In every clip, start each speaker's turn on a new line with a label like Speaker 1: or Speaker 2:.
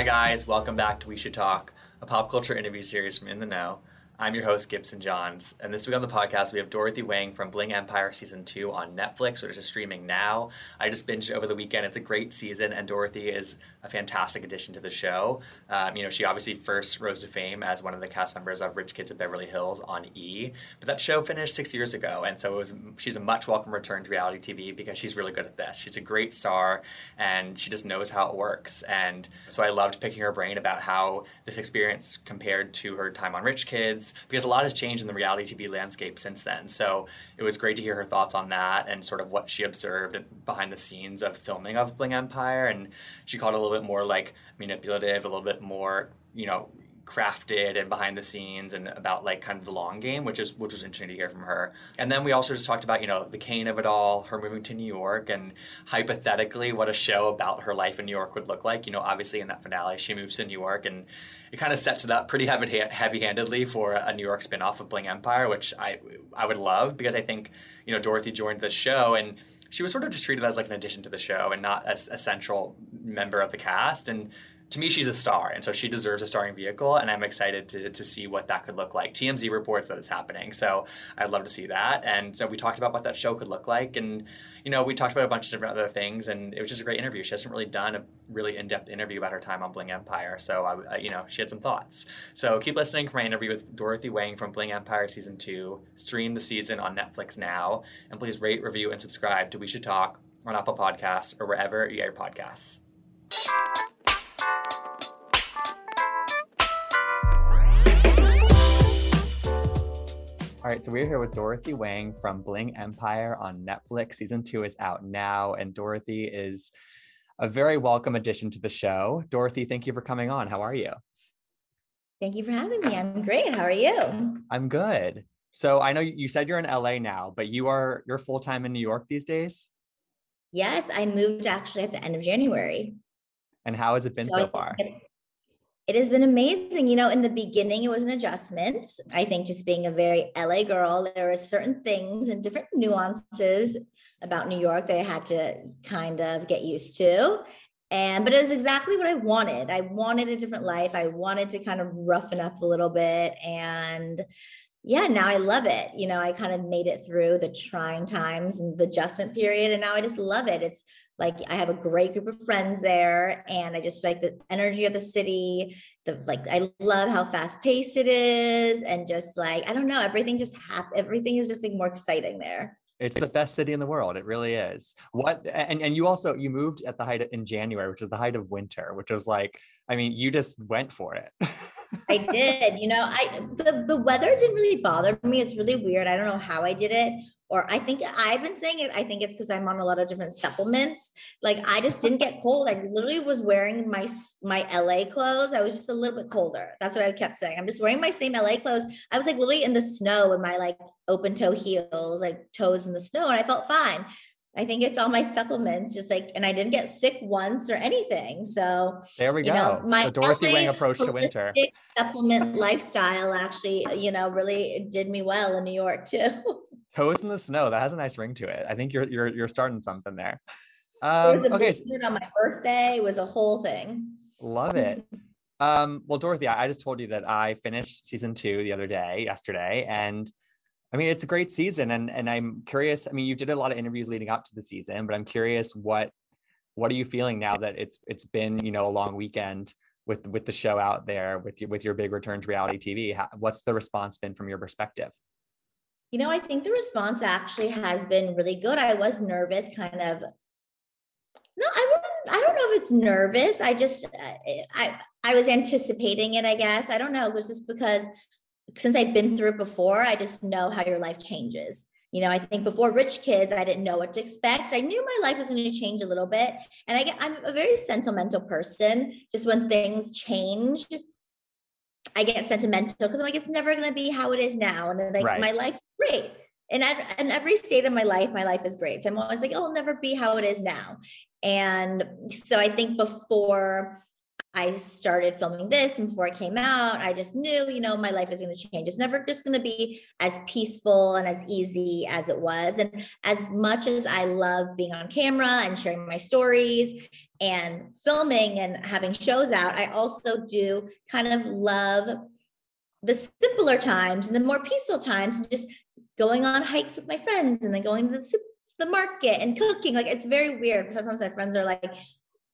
Speaker 1: Hi, guys. Welcome back to We Should Talk, a pop culture interview series from In the Know. I'm your host, Gibson Johns, and this week on the podcast, we have Dorothy Wang from Bling Empire Season 2 on Netflix, which is streaming now. I just binged over the weekend. It's a great season, and Dorothy is a fantastic addition to the show. Um, you know, she obviously first rose to fame as one of the cast members of Rich Kids of Beverly Hills on E, but that show finished six years ago, and so it was she's a much welcome return to reality TV because she's really good at this. She's a great star, and she just knows how it works. And so I loved picking her brain about how this experience compared to her time on Rich Kids because a lot has changed in the reality TV landscape since then. So it was great to hear her thoughts on that and sort of what she observed behind the scenes of filming of Bling Empire. And she called it a little bit more like manipulative, a little bit more, you know, crafted and behind the scenes and about like kind of the long game, which is which was interesting to hear from her. And then we also just talked about you know the Kane of it all, her moving to New York, and hypothetically what a show about her life in New York would look like. You know, obviously in that finale, she moves to New York, and it kind of sets it up pretty heavy-handedly for a New York spinoff of Bling Empire, which I I would love because I think you know Dorothy joined the show and she was sort of just treated as like an addition to the show and not as a central member of the cast and to me, she's a star, and so she deserves a starring vehicle, and I'm excited to, to see what that could look like. TMZ reports that it's happening, so I'd love to see that. And so we talked about what that show could look like, and you know, we talked about a bunch of different other things, and it was just a great interview. She hasn't really done a really in-depth interview about her time on Bling Empire, so I, you know, she had some thoughts. So keep listening for my interview with Dorothy Wang from Bling Empire season two. Stream the season on Netflix now, and please rate, review, and subscribe to We Should Talk on Apple Podcasts or wherever you get your podcasts. All right, so we're here with Dorothy Wang from Bling Empire on Netflix. Season two is out now, and Dorothy is a very welcome addition to the show. Dorothy, thank you for coming on. How are you?
Speaker 2: Thank you for having me. I'm great. How are you?
Speaker 1: I'm good. So I know you said you're in LA now, but you are you're full time in New York these days.
Speaker 2: Yes, I moved actually at the end of January.
Speaker 1: And how has it been so, so far?
Speaker 2: it has been amazing. You know, in the beginning, it was an adjustment. I think just being a very LA girl, there are certain things and different nuances about New York that I had to kind of get used to. And, but it was exactly what I wanted. I wanted a different life. I wanted to kind of roughen up a little bit. And yeah, now I love it. You know, I kind of made it through the trying times and the adjustment period. And now I just love it. It's like I have a great group of friends there, and I just like the energy of the city. The like, I love how fast paced it is, and just like I don't know, everything just happen. Everything is just like more exciting there.
Speaker 1: It's the best city in the world. It really is. What and and you also you moved at the height of, in January, which is the height of winter, which was like, I mean, you just went for it.
Speaker 2: I did. You know, I the, the weather didn't really bother me. It's really weird. I don't know how I did it or I think I've been saying it. I think it's because I'm on a lot of different supplements. Like I just didn't get cold. I literally was wearing my my LA clothes. I was just a little bit colder. That's what I kept saying. I'm just wearing my same LA clothes. I was like literally in the snow with my like open toe heels, like toes in the snow, and I felt fine. I think it's all my supplements, just like, and I didn't get sick once or anything. So
Speaker 1: there we go. Know, my the Dorothy Wang approach to winter.
Speaker 2: Supplement lifestyle actually, you know, really did me well in New York too.
Speaker 1: toes in the snow. That has a nice ring to it. I think you're you're you're starting something there. Um, okay.
Speaker 2: On my birthday it was a whole thing.
Speaker 1: Love it. Um, well, Dorothy, I just told you that I finished season two the other day, yesterday, and I mean it's a great season, and and I'm curious. I mean, you did a lot of interviews leading up to the season, but I'm curious what what are you feeling now that it's it's been you know a long weekend with with the show out there with your with your big return to reality TV? How, what's the response been from your perspective?
Speaker 2: You know, I think the response actually has been really good. I was nervous, kind of. No, I don't. I don't know if it's nervous. I just, I, I was anticipating it. I guess I don't know. It was just because since I've been through it before, I just know how your life changes. You know, I think before Rich Kids, I didn't know what to expect. I knew my life was going to change a little bit, and I get, I'm a very sentimental person. Just when things change, I get sentimental because I'm like, it's never going to be how it is now. And like right. my life, great. And at, in every state of my life, my life is great. So I'm always like, oh, it'll never be how it is now. And so I think before I started filming this and before it came out, I just knew, you know, my life is going to change. It's never just going to be as peaceful and as easy as it was. And as much as I love being on camera and sharing my stories and filming and having shows out, I also do kind of love the simpler times and the more peaceful times just going on hikes with my friends and then going to the, the market and cooking. Like it's very weird. Sometimes my friends are like,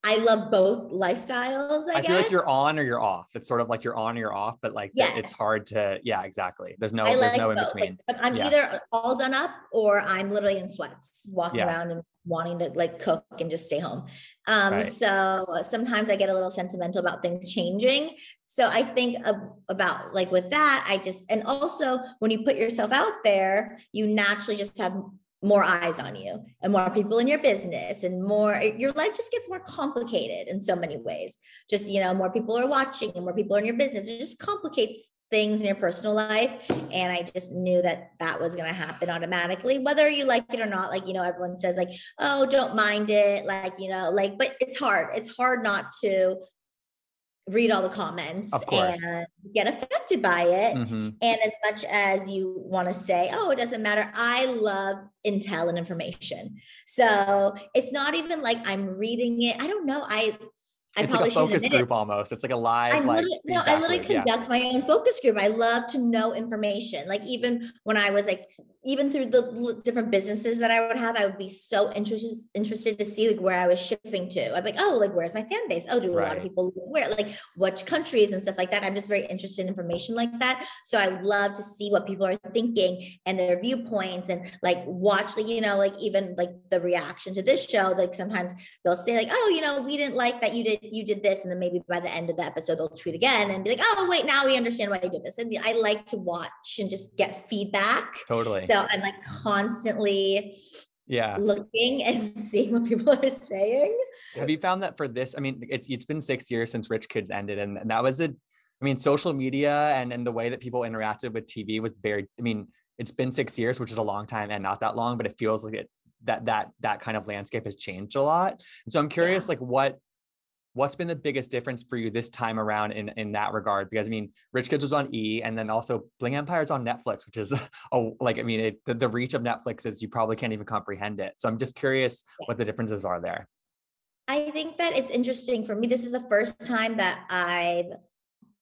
Speaker 2: I love both lifestyles. I,
Speaker 1: I feel like you're on or you're off. It's sort of like you're on or you're off, but like yes. it's hard to, yeah, exactly. There's no, I there's like no in both. between.
Speaker 2: Like, I'm yeah. either all done up or I'm literally in sweats walking yeah. around and wanting to like cook and just stay home. Um, right. So sometimes I get a little sentimental about things changing. So I think about like with that, I just, and also when you put yourself out there, you naturally just have more eyes on you and more people in your business and more eh, your life just gets more complicated in so many ways. Just you know more people are watching and more people are in your business. It just complicates things in your personal life. And i just knew that that was going to happen automatically whether you like it or not. Like you know everyone says like oh don't mind it like you know like but it's hard. It's hard not to read all the comments and get affected by it. Mm-hmm. And as much as you want to say, oh, it doesn't matter, I love intel and information. So it's not even like I'm reading it. I don't know. I
Speaker 1: I it's like a focus group almost. It's like a live. I
Speaker 2: like, no, I literally conduct yeah. my own focus group. I love to know information. Like even when I was like even through the different businesses that I would have, I would be so interested interested to see like where I was shipping to. I'd be like, oh, like where's my fan base? Oh, do right. a lot of people where like which countries and stuff like that. I'm just very interested in information like that. So I love to see what people are thinking and their viewpoints and like watch like, you know, like even like the reaction to this show. Like sometimes they'll say, like, oh, you know, we didn't like that you did you did this. And then maybe by the end of the episode, they'll tweet again and be like, oh, wait, now we understand why you did this. And I like to watch and just get feedback.
Speaker 1: Totally.
Speaker 2: So I'm like constantly
Speaker 1: yeah.
Speaker 2: looking and seeing what people are saying.
Speaker 1: Have you found that for this i mean it's it's been six years since rich kids ended and that was a i mean social media and and the way that people interacted with tv was very i mean it's been six years which is a long time and not that long but it feels like it that that that kind of landscape has changed a lot. And so i'm curious yeah. like what what's been the biggest difference for you this time around in in that regard? Because i mean rich kids was on e and then also bling empire is on netflix which is oh like i mean it, the, the reach of netflix is you probably can't even comprehend it. So i'm just curious what the differences are there.
Speaker 2: I think that it's interesting for me. This is the first time that i've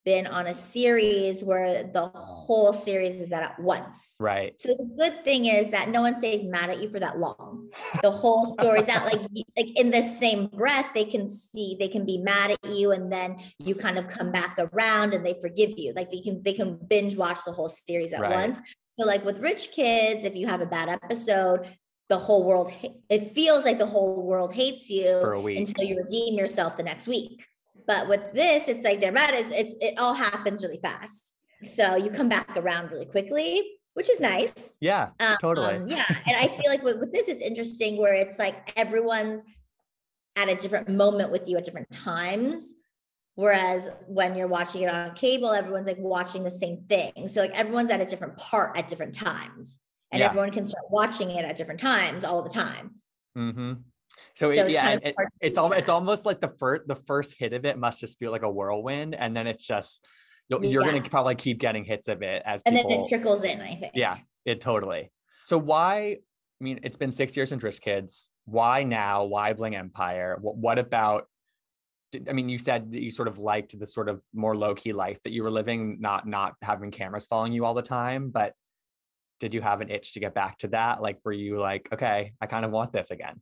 Speaker 2: been on a series where the whole series is at once.
Speaker 1: Right.
Speaker 2: So the good thing is that no one stays mad at you for that long. The whole story is that like like in the same breath they can see they can be mad at you and then you kind of come back around and they forgive you. Like they can they can binge watch the whole series at right. once. So like with rich kids if you have a bad episode the whole world it feels like the whole world hates you until you redeem yourself the next week but with this, it's like they're mad. It's, it's it all happens really fast. So you come back around really quickly, which is nice.
Speaker 1: Yeah, um, totally.
Speaker 2: yeah. And I feel like with, with this, it's interesting where it's like everyone's at a different moment with you at different times. Whereas when you're watching it on cable, everyone's like watching the same thing. So like everyone's at a different part at different times. And yeah. everyone can start watching it at different times all the time.
Speaker 1: Mm-hmm. So, so it, yeah, it, it's almost it's almost like the first the first hit of it must just feel like a whirlwind, and then it's just you're yeah. gonna probably keep getting hits of it as
Speaker 2: and people, then it trickles in. I think.
Speaker 1: Yeah, it totally. So why? I mean, it's been six years since Rich Kids. Why now? Why Bling Empire? What, what about? I mean, you said that you sort of liked the sort of more low key life that you were living, not not having cameras following you all the time, but did you have an itch to get back to that? Like, were you like, okay, I kind of want this again?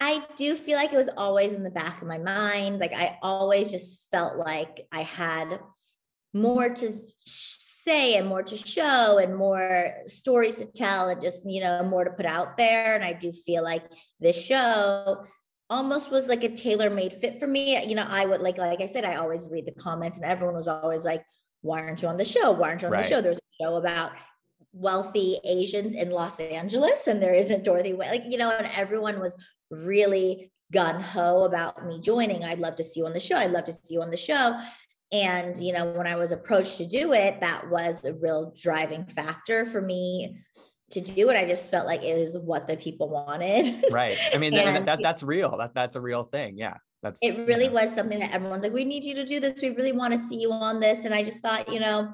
Speaker 2: I do feel like it was always in the back of my mind. Like I always just felt like I had more to say and more to show and more stories to tell and just, you know, more to put out there. And I do feel like this show almost was like a tailor-made fit for me. You know, I would like, like I said, I always read the comments and everyone was always like, why aren't you on the show? Why aren't you on right. the show? There's a show about wealthy Asians in Los Angeles and there isn't Dorothy like you know and everyone was really gun ho about me joining. I'd love to see you on the show. I'd love to see you on the show. And, you know, when I was approached to do it, that was a real driving factor for me to do it. I just felt like it was what the people wanted.
Speaker 1: Right. I mean, and, that, that, that's real. That that's a real thing. Yeah. That's
Speaker 2: it really was something that everyone's like, we need you to do this. We really want to see you on this. And I just thought, you know,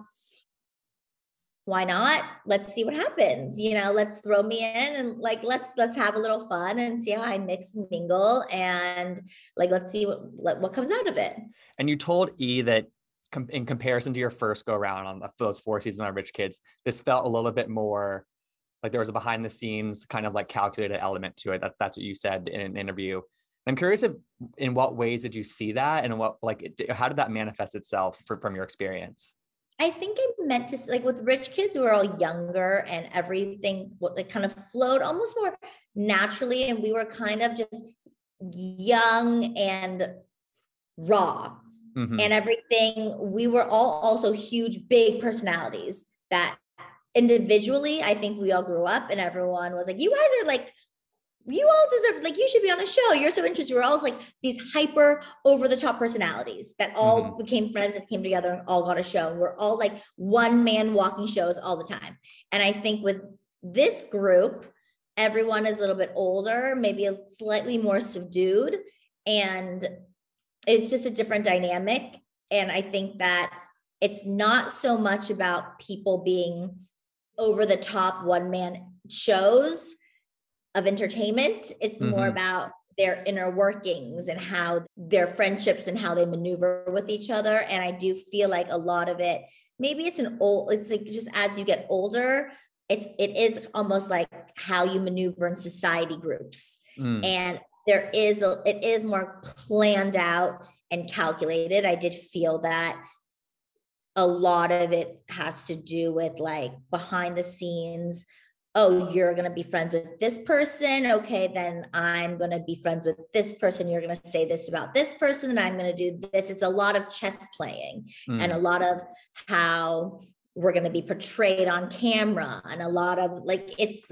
Speaker 2: why not? Let's see what happens. You know, let's throw me in and like let's let's have a little fun and see how I mix and mingle and like let's see what what comes out of it.
Speaker 1: And you told E that com- in comparison to your first go around on those four seasons on Rich Kids, this felt a little bit more like there was a behind the scenes kind of like calculated element to it. That, that's what you said in an interview. I'm curious if, in what ways did you see that and what like how did that manifest itself for, from your experience?
Speaker 2: I think I meant to like with rich kids, we were all younger and everything like kind of flowed almost more naturally. And we were kind of just young and raw mm-hmm. and everything. We were all also huge, big personalities that individually, I think we all grew up and everyone was like, you guys are like you all deserve like you should be on a show. You're so interesting. We're all like these hyper over the top personalities that all mm-hmm. became friends that came together and all got a show. We're all like one man walking shows all the time. And I think with this group, everyone is a little bit older, maybe a slightly more subdued, and it's just a different dynamic. And I think that it's not so much about people being over the top one man shows of entertainment. It's mm-hmm. more about their inner workings and how their friendships and how they maneuver with each other. And I do feel like a lot of it, maybe it's an old, it's like just as you get older, it's it is almost like how you maneuver in society groups. Mm. And there is a, it is more planned out and calculated. I did feel that a lot of it has to do with like behind the scenes oh, you're going to be friends with this person. Okay, then I'm going to be friends with this person. You're going to say this about this person, and I'm going to do this. It's a lot of chess playing mm. and a lot of how we're going to be portrayed on camera and a lot of like it's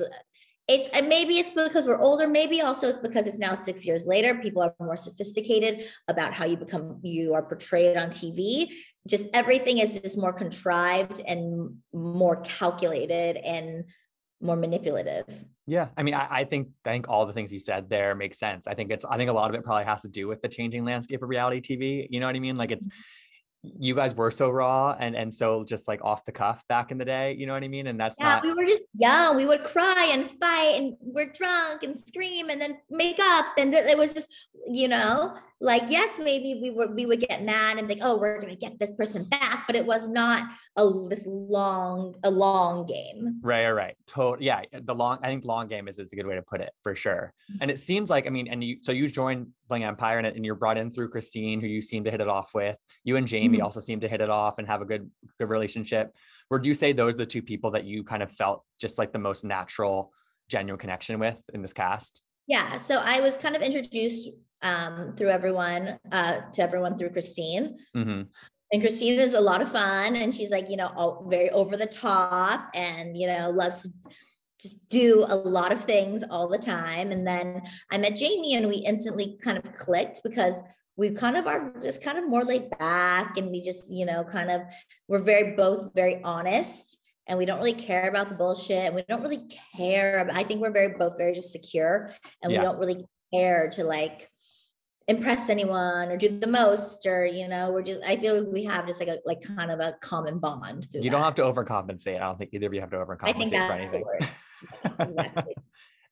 Speaker 2: it's and maybe it's because we're older maybe also it's because it's now six years later people are more sophisticated about how you become you are portrayed on tv just everything is just more contrived and more calculated and more manipulative.
Speaker 1: Yeah. I mean, I, I, think I think all the things you said there make sense. I think it's I think a lot of it probably has to do with the changing landscape of reality TV. You know what I mean? Like it's mm-hmm you guys were so raw and and so just like off the cuff back in the day you know what i mean and that's
Speaker 2: yeah
Speaker 1: not...
Speaker 2: we were just young we would cry and fight and we're drunk and scream and then make up and it was just you know like yes maybe we would we would get mad and think oh we're gonna get this person back but it was not a this long a long game.
Speaker 1: Right right total yeah the long i think long game is, is a good way to put it for sure. Mm-hmm. and it seems like i mean and you so you joined Bling Empire and, and you're brought in through christine who you seem to hit it off with. You and jamie mm-hmm. also seem to hit it off and have a good good relationship. Would you say those are the two people that you kind of felt just like the most natural genuine connection with in this cast
Speaker 2: yeah so i was kind of introduced um, through everyone uh, to everyone through christine. Mm-hmm. and christine is a lot of fun and she's like you know all, very over the top and you know loves just do a lot of things all the time. And then i met jamie and we instantly kind of clicked because we kind of are just kind of more laid back and we just you know kind of we're very both very honest and we don't really care about the bullshit we don't really care i think we're very both very just secure and yeah. we don't really care to like impress anyone or do the most or you know we're just i feel we have just like a like kind of a common bond
Speaker 1: you don't have to overcompensate i don't think either of you have to overcompensate I think that's for anything exactly.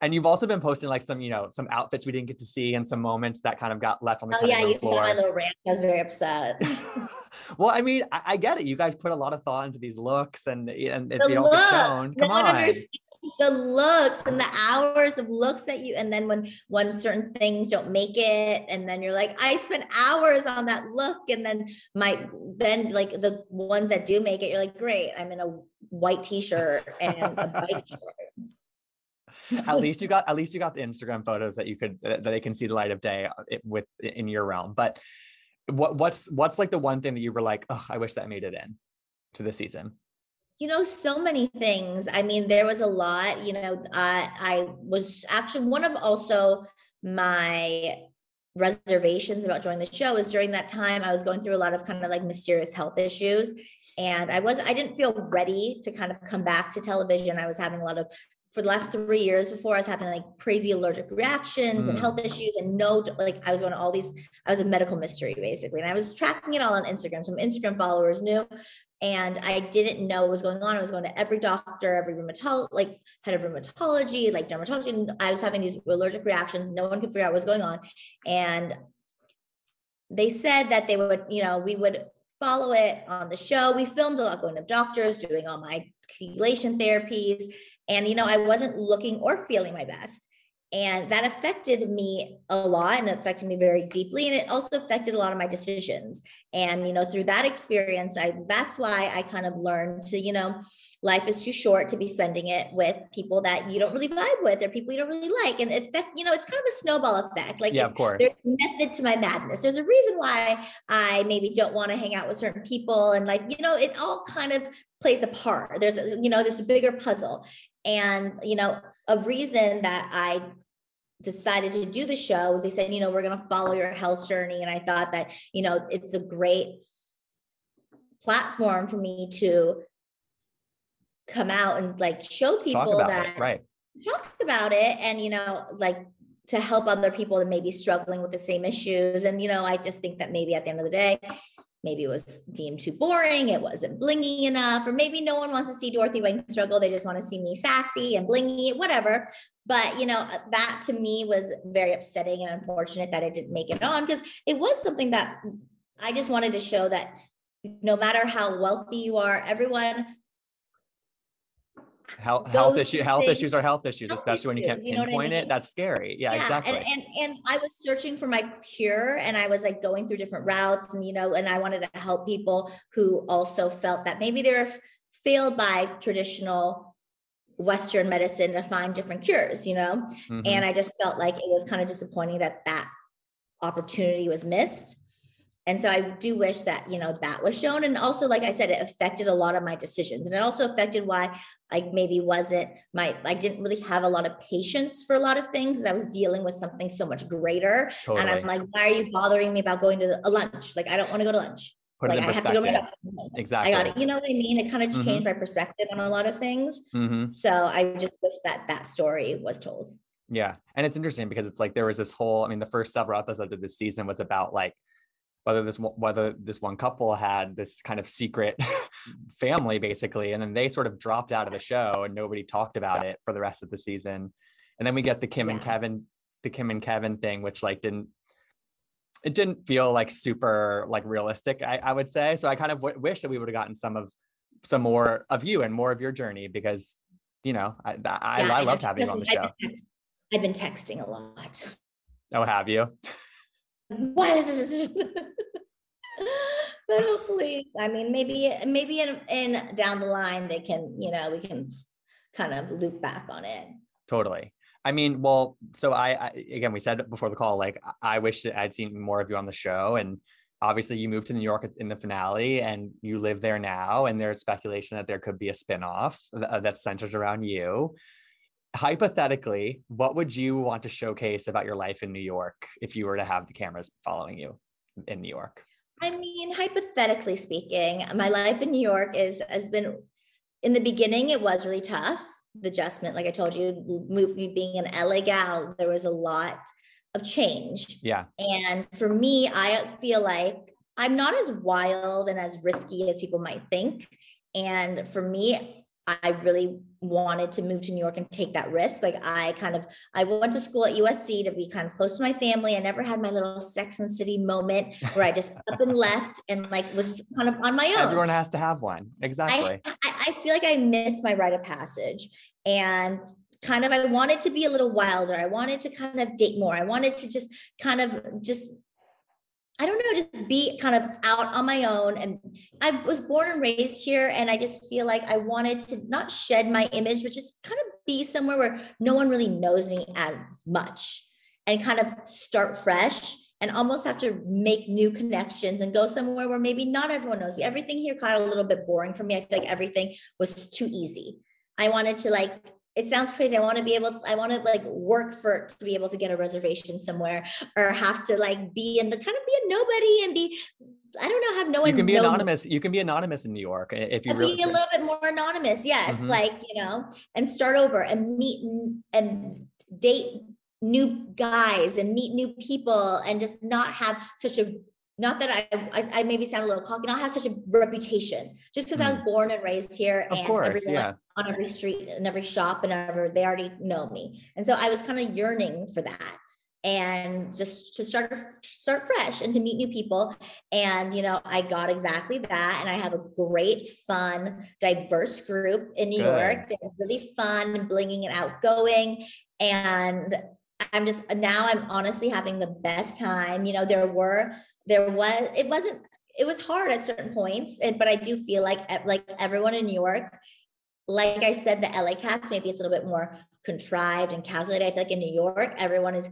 Speaker 1: And you've also been posting like some, you know, some outfits we didn't get to see and some moments that kind of got left on the.
Speaker 2: Oh yeah, you
Speaker 1: floor.
Speaker 2: saw my little rant. I was very upset.
Speaker 1: well, I mean, I, I, get it. You guys put a lot of thought into these looks, and and it's the, the looks. Come no on.
Speaker 2: The looks and the hours of looks that you, and then when when certain things don't make it, and then you're like, I spent hours on that look, and then my then like the ones that do make it, you're like, great, I'm in a white t-shirt and a bike short
Speaker 1: at least you got at least you got the Instagram photos that you could that they can see the light of day uh, with in your realm. But what what's what's like the one thing that you were like, oh, I wish that made it in to the season?
Speaker 2: You know, so many things. I mean, there was a lot. You know, I I was actually one of also my reservations about joining the show is during that time I was going through a lot of kind of like mysterious health issues and I was I didn't feel ready to kind of come back to television. I was having a lot of for the last three years before I was having like crazy allergic reactions mm. and health issues and no, like I was going to all these, I was a medical mystery basically. And I was tracking it all on Instagram. Some Instagram followers knew. And I didn't know what was going on. I was going to every doctor, every rheumatologist, like head of rheumatology, like dermatology. And I was having these allergic reactions. No one could figure out what was going on. And they said that they would, you know, we would follow it on the show. We filmed a lot going to doctors, doing all my chelation therapies. And, you know, I wasn't looking or feeling my best. And that affected me a lot and affected me very deeply. And it also affected a lot of my decisions. And, you know, through that experience, I that's why I kind of learned to, you know, life is too short to be spending it with people that you don't really vibe with or people you don't really like. And effect, you know, it's kind of a snowball effect. Like
Speaker 1: yeah, of course.
Speaker 2: There's method to my madness. There's a reason why I maybe don't want to hang out with certain people. And like, you know, it all kind of plays a part. There's, you know, there's a bigger puzzle. And, you know, a reason that I decided to do the show was they said, you know, we're going to follow your health journey. And I thought that, you know, it's a great platform for me to come out and like show people that
Speaker 1: it, right
Speaker 2: talk about it and you know like to help other people that may be struggling with the same issues and you know i just think that maybe at the end of the day maybe it was deemed too boring, it wasn't blingy enough, or maybe no one wants to see Dorothy Wang struggle. They just want to see me sassy and blingy, whatever. But you know, uh, that to me was very upsetting and unfortunate that it didn't make it on because it was something that I just wanted to show that no matter how wealthy you are, everyone
Speaker 1: health, health issue health issues are health issues health especially when you can't you pinpoint I mean? it. that's scary. Yeah, yeah, exactly.
Speaker 2: and, and and i was searching for my cure and i was like going through different routes and you know and i wanted to help people who also felt that maybe they were failed by traditional western medicine to find different cures you know? Mm-hmm. and i just felt like it was kind of disappointing that that opportunity was missed and so i do wish that you know that was shown and also like i said it affected a lot of my decisions and it also affected why i maybe wasn't my i didn't really have a lot of patience for a lot of things i was dealing with something so much greater totally. and i'm like why are you bothering me about going to a lunch like i don't want to go to lunch
Speaker 1: Put like I have to go to
Speaker 2: exactly. I got it. You know what I mean? It kind of mm-hmm. changed my perspective on a lot of things. Mm-hmm. So I just wish that that story was told.
Speaker 1: Yeah, and it's interesting because it's like there was this whole. I mean, the first several episodes of this season was about like whether this whether this one couple had this kind of secret family basically and then they sort of dropped out of the show and nobody talked about it for the rest of the season. And then we get the kim yeah. and kevin the kim and kevin thing which like didn't it didn't feel like super like realistic I, I would say. So i kind of w- wish that we would have gotten some of some more of you and more of your journey because you know i i, yeah, I loved having you on the show.
Speaker 2: i've been texting a lot.
Speaker 1: Oh have you
Speaker 2: why is this? but hopefully, I mean, maybe maybe in, in down the line they can, you know, we can kind of loop back on it.
Speaker 1: Totally. I mean, well, so I, I again, we said before the call, like I wish that I'd seen more of you on the show, and obviously you moved to New York in the finale, and you live there now, and there's speculation that there could be a spinoff uh, that's centered around you hypothetically, what would you want to showcase about your life in New York if you were to have the cameras following you in New York?
Speaker 2: I mean, hypothetically speaking, my life in New York is has been in the beginning it was really tough. The adjustment, like I told you, moving being an LA gal, there was a lot of change.
Speaker 1: Yeah.
Speaker 2: And for me, I feel like I'm not as wild and as risky as people might think. And for me, I really wanted to move to New York and take that risk. Like I kind of I went to school at USC to be kind of close to my family. I never had my little Sex and City moment where I just up and left and like was just kind of on my own.
Speaker 1: Everyone has to have one. Exactly.
Speaker 2: I, I feel like I missed my rite of passage and kind of I wanted to be a little wilder. I wanted to kind of date more. I wanted to just kind of just I don't know, just be kind of out on my own. And I was born and raised here. And I just feel like I wanted to not shed my image, but just kind of be somewhere where no one really knows me as much and kind of start fresh and almost have to make new connections and go somewhere where maybe not everyone knows me. Everything here got a little bit boring for me. I feel like everything was too easy. I wanted to like it sounds crazy. I want to be able to, I want to like work for to be able to get a reservation somewhere or have to like be in the kind of be a nobody and be I don't know, have no one.
Speaker 1: You can be anonymous. You can be anonymous in New York if you really
Speaker 2: be a little bit more anonymous. Yes, mm-hmm. like you know, and start over and meet and date new guys and meet new people and just not have such a not that I, I, I maybe sound a little cocky, not have such a reputation just because mm. I was mm. born and raised here
Speaker 1: of
Speaker 2: and
Speaker 1: course,
Speaker 2: everyone
Speaker 1: yeah.
Speaker 2: on every street and every shop and ever they already know me. And so I was kind of yearning for that and just to start start fresh and to meet new people and you know i got exactly that and i have a great fun diverse group in new Good. york they're really fun and blinging and outgoing and i'm just now i'm honestly having the best time you know there were there was it wasn't it was hard at certain points and but i do feel like like everyone in new york like i said the la cast maybe it's a little bit more contrived and calculated. I feel like in new york everyone is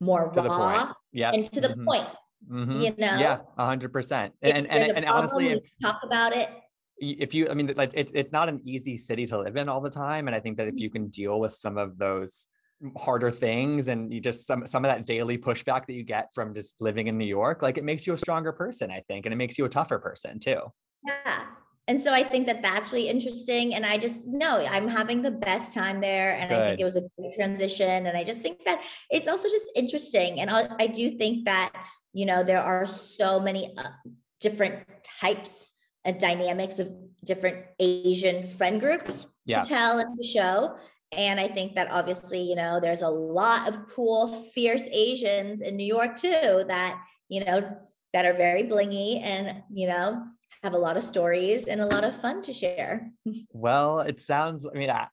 Speaker 2: more to raw
Speaker 1: yeah
Speaker 2: and to the mm-hmm. point mm-hmm. you know?
Speaker 1: Yeah 100% and and, and, and honestly if,
Speaker 2: talk about it.
Speaker 1: if you i mean like it, it's not an easy city to live in all the time and i think that if you can deal with some of those harder things and you just some some of that daily pushback that you get from just living in New York like it makes you a stronger person I think and it makes you a tougher person too.
Speaker 2: Yeah. And so I think that that's really interesting and I just know I'm having the best time there and Good. I think it was a great transition and I just think that it's also just interesting and I, I do think that you know there are so many uh, different types and dynamics of different Asian friend groups yeah. to tell and to show and I think that obviously, you know, there's a lot of cool, fierce Asians in New York too that, you know, that are very blingy and, you know, have a lot of stories and a lot of fun to share.
Speaker 1: Well, it sounds, I mean, I,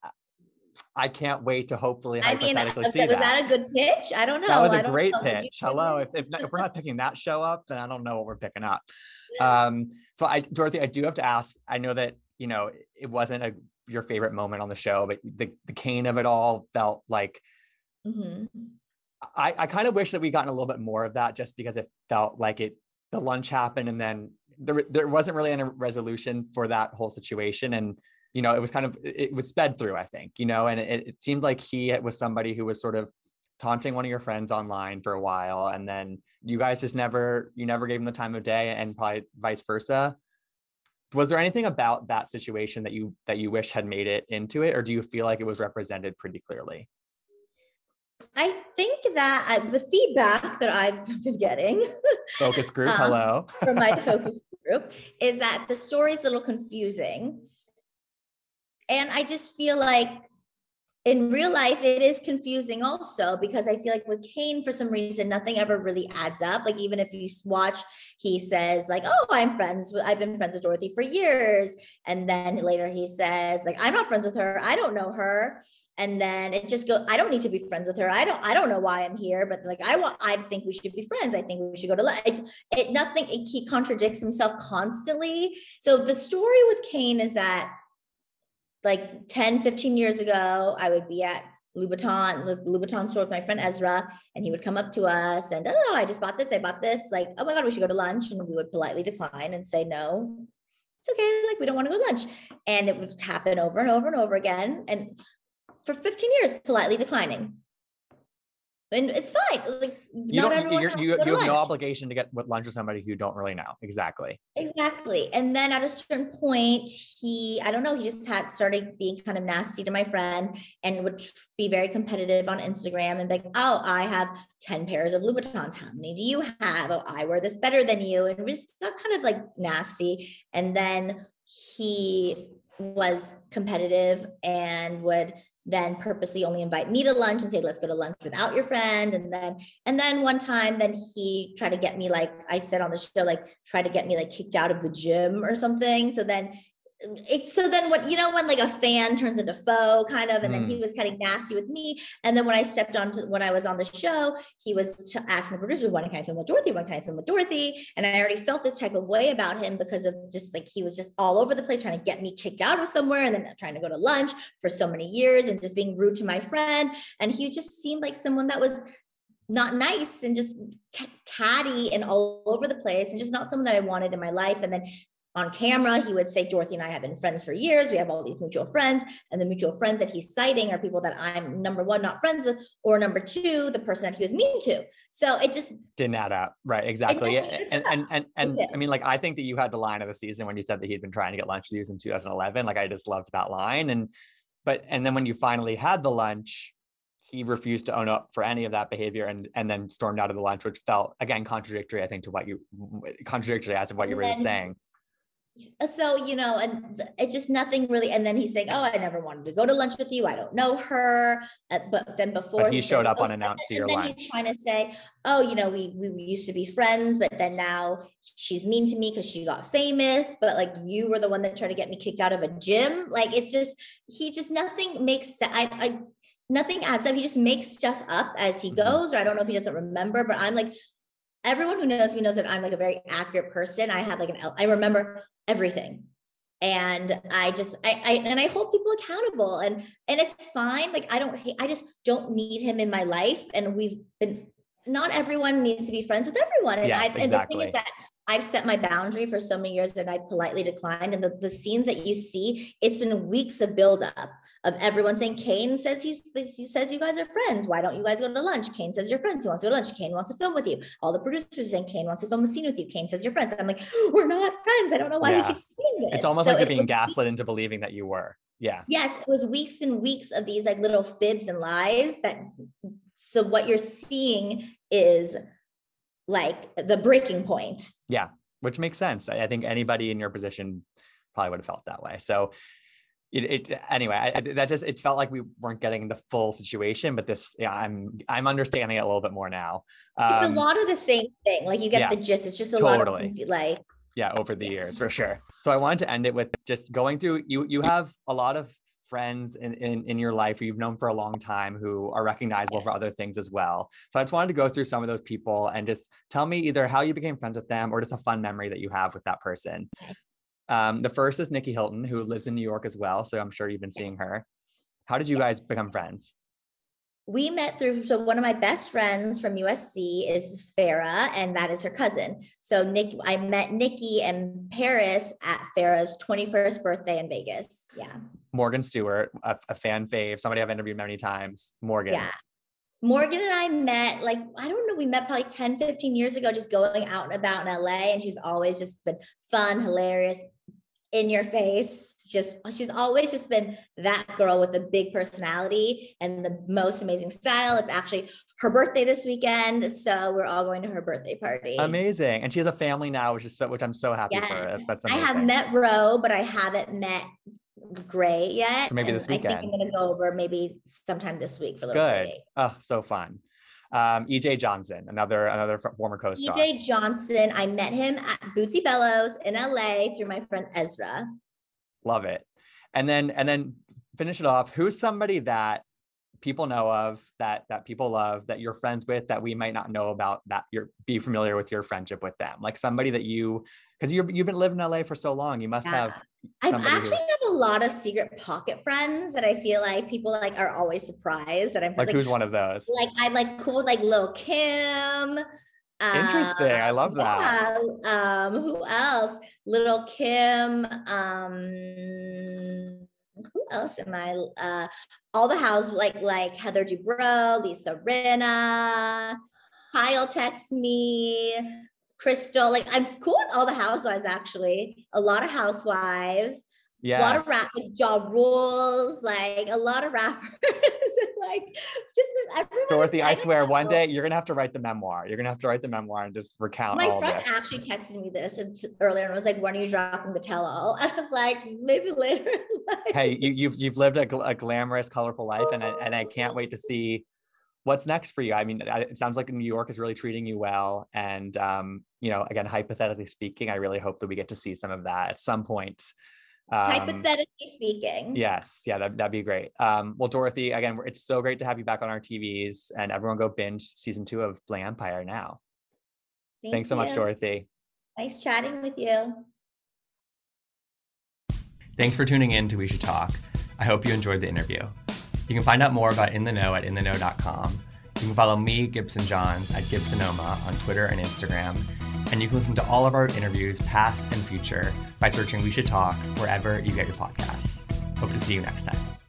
Speaker 1: I can't wait to hopefully I mean, hypothetically
Speaker 2: see
Speaker 1: was
Speaker 2: that. Was that a good pitch? I don't know.
Speaker 1: That was a great pitch. Hello. If, if, if, we're not picking that show up, then I don't know what we're picking up. Um, so I, Dorothy, I do have to ask, I know that, you know, it wasn't a your favorite moment on the show, but the, the Kane of it all felt like mm-hmm. I, I kind of wish that we gotten a little bit more of that just because it felt like it the lunch happened and then there, there wasn't really any resolution for that whole situation. And, you know, it was kind of it was sped through, I think, you know, and it, it seemed like he was somebody who was sort of taunting one of your friends online for a while and then you guys just never you never gave him the time of day and probably vice versa was there anything about that situation that you that you wish had made it into it or do you feel like it was represented pretty clearly?
Speaker 2: I think that I, the feedback that i've been getting
Speaker 1: focus group um, hello.
Speaker 2: from my focus group is that the story is a little confusing. And i just feel like in real life it is confusing also because i feel like with kane for some reason nothing ever really adds up. Like even if you watch he says like oh i'm friends with i've been friends with dorothy for years. And then later he says like i'm not friends with her. I don't know her. And then it just goes i don't need to be friends with her. I don't i don't know why i'm here but like i want i think we should be friends. I think we should go to lunch. It, it nothing it, he contradicts himself constantly. So the story with kane is that like 10, 15 years ago, I would be at Louboutin, Louboutin store with my friend Ezra, and he would come up to us and, oh, I just bought this, I bought this. Like, oh my God, we should go to lunch. And we would politely decline and say, no, it's okay. Like, we don't want to go to lunch. And it would happen over and over and over again. And for 15 years, politely declining and it's fine. Like
Speaker 1: you not everyone you, you, you have no obligation to get with lunch with somebody who you don't really know. Exactly.
Speaker 2: Exactly. And then at a certain point, he, I don't know, he just had started being kind of nasty to my friend and would be very competitive on Instagram and like, oh, I have 10 pairs of Louboutins. How many do you have? Oh, I wear this better than you. And we just got kind of like nasty. And then he was competitive and would then purposely only invite me to lunch and say let's go to lunch without your friend. And then and then one time then he tried to get me like i said on the show like try to get me like kicked out of the gym or something. So then it's so then what you know when like a fan turns into foe kind of and mm. then he mm. was kind of nasty with me and then when i stepped on to when i was on the show he was asking the producers when can i film with dorothy when can i film with dorothy and i already felt this type of way about him because of just like he was just all over the place trying to get me kicked out of somewhere and then trying to go to lunch for so many years and just being rude to my friend and he just seemed like someone that was not nice and just catty and all over the place and just not someone that I wanted in my life. And then on camera, he would say, Dorothy and I have been friends for years. We have all these mutual friends. And the mutual friends that he's citing are people that I'm number one, not friends with, or number two, the person that he was mean to. So it just
Speaker 1: didn't add up. Right. Exactly. And, and, and, and, I mean, like, I think that you had the line of the season when you said that he'd been trying to get lunch with you in 2011. Like, I just loved that line. And, but, and then when you finally had the lunch, he refused to own up for any of that behavior and and then stormed out of the lunch, which felt again contradictory, I think, to what you contradictory as of what you were saying
Speaker 2: so you know and it just nothing really and then he's saying oh i never wanted to go to lunch with you. I don't know her. Uh, but then before
Speaker 1: but he, he showed up unannounced to your
Speaker 2: then
Speaker 1: lunch.
Speaker 2: he's trying to say oh you know we, we used to be friends but then now she's mean to me because she got famous but like you were the one that tried to get me kicked out of a gym. Like it's just he just nothing makes sense I, I nothing adds up. He just makes stuff up as he mm-hmm. goes or i don't know if he doesn't remember but i'm like everyone who knows me knows that I'm like a very accurate person. I have like an I remember everything. And I just I, I and I hold people accountable and and it's fine. Like I don't I just don't need him in my life. And we've been not everyone needs to be friends with everyone. And,
Speaker 1: yes,
Speaker 2: I,
Speaker 1: and
Speaker 2: the thing is that I've set my boundary for so many years and I politely declined. And the, the scenes that you see, it's been weeks of buildup of everyone saying, Kane says he's he says you guys are friends. Why don't you guys go to lunch? Kane says you're friends. He wants to go to lunch. Kane wants to film with you. All the producers saying Kane wants to film a scene with you. Kane says you're friends. I'm like, we're not friends. I don't know why yeah. he keeps saying this.
Speaker 1: It's almost so like you're being gaslit into believing that you were. Yeah.
Speaker 2: Yes, it was weeks and weeks of these like little fibs and lies that so what you're seeing is like the breaking point.
Speaker 1: Yeah, which makes sense. I, I think anybody in your position probably would have felt that way. So it, it anyway, I, that just it felt like we weren't getting the full situation, but this yeah, I'm I'm understanding it a little bit more now.
Speaker 2: Um, it's a um, lot of the same thing. Like you get yeah, the gist. It's just a totally. lot of like
Speaker 1: yeah, over the years for sure. So I wanted to end it with just going through you you have a lot of friends in, in, in your life who you've known for a long time who are recognizable for other things as well. So I just wanted to go through some of those people and just tell me either how you became friends with them or just a fun memory that you have with that person. Um, the first is Nikki Hilton, who lives in New York as well. So I'm sure you've been seeing her. How did you yes. guys become friends?
Speaker 2: we met through so one of my best friends from USC is Farah, and that is her cousin. So Nick, I met Nikki and Paris at Farah's 21st birthday in Vegas. Yeah.
Speaker 1: Morgan Stewart, a, a fan fave, somebody I've interviewed many times. Morgan.
Speaker 2: Yeah. Morgan and I met like, I don't know, we met probably 10, 15 years ago, just going out and about in LA. And she's always just been fun, hilarious, in your face. Just she's always just been that girl with the big personality and the most amazing style. It's actually her birthday this weekend, so we're all going to her birthday party.
Speaker 1: Amazing, and she has a family now, which is so which I'm so happy yes. for. That's amazing.
Speaker 2: I have met Row, but I haven't met Gray yet.
Speaker 1: So maybe this weekend.
Speaker 2: I think I'm going to go over maybe sometime this week for a little
Speaker 1: Good. Oh, so fun. Um, EJ Johnson, another another former co-star.
Speaker 2: EJ Johnson, I met him at Bootsy Bellows in LA through my friend Ezra.
Speaker 1: Love it. And then and then finish it off. Who's somebody that people know of that that people love that you're friends with that we might not know about that you're be familiar with your friendship with them like somebody that you because you you've been living in LA for so long you must yeah. have
Speaker 2: I actually who, have a lot of secret pocket friends that I feel like people like are always surprised that I'm
Speaker 1: like, like who's one of those
Speaker 2: like I'm like cool with like Lil Kim
Speaker 1: Interesting. I love that.
Speaker 2: Yeah. Um, who else? Little Kim. Um, who else am I? Uh, all the house like like Heather Dubrow, Lisa Rinna, Kyle texts me, Crystal. Like I'm cool with all the housewives actually. A lot of housewives. Yeah. A lot of rap like Ja Rules, like a lot of rappers. like just everyone.
Speaker 1: Dorothy, I swear one day you're gonna have to write the memoir. You're gonna have to write the memoir and just recount.
Speaker 2: My
Speaker 1: friend
Speaker 2: this. actually texted me this earlier and was like, "When are you dropping the tell-all?" I was like, "Maybe later."
Speaker 1: hey, you, have you've, you've lived a, a glamorous, colorful life, and I, and I can't wait to see what's next for you. I mean, it sounds like New York is really treating you well, and um, you know, again, hypothetically speaking, I really hope that we get to see some of that at some point
Speaker 2: um, Hypothetically speaking.
Speaker 1: Yes. Yeah, that, that'd be great. Um, well, Dorothy, again, it's so great to have you back on our TVs and everyone go binge season two of Bling Empire now. Thank Thanks so much, Dorothy.
Speaker 2: Nice chatting with you.
Speaker 1: Thanks for tuning in to We Should Talk. I hope you enjoyed the interview. You can find out more about In the Know at intheknow.com. You can follow me, Gibson Johns, at Gibsonoma on Twitter and Instagram And you can listen to all of our interviews, past and future, by searching We Should Talk wherever you get your podcasts. Hope to see you next time.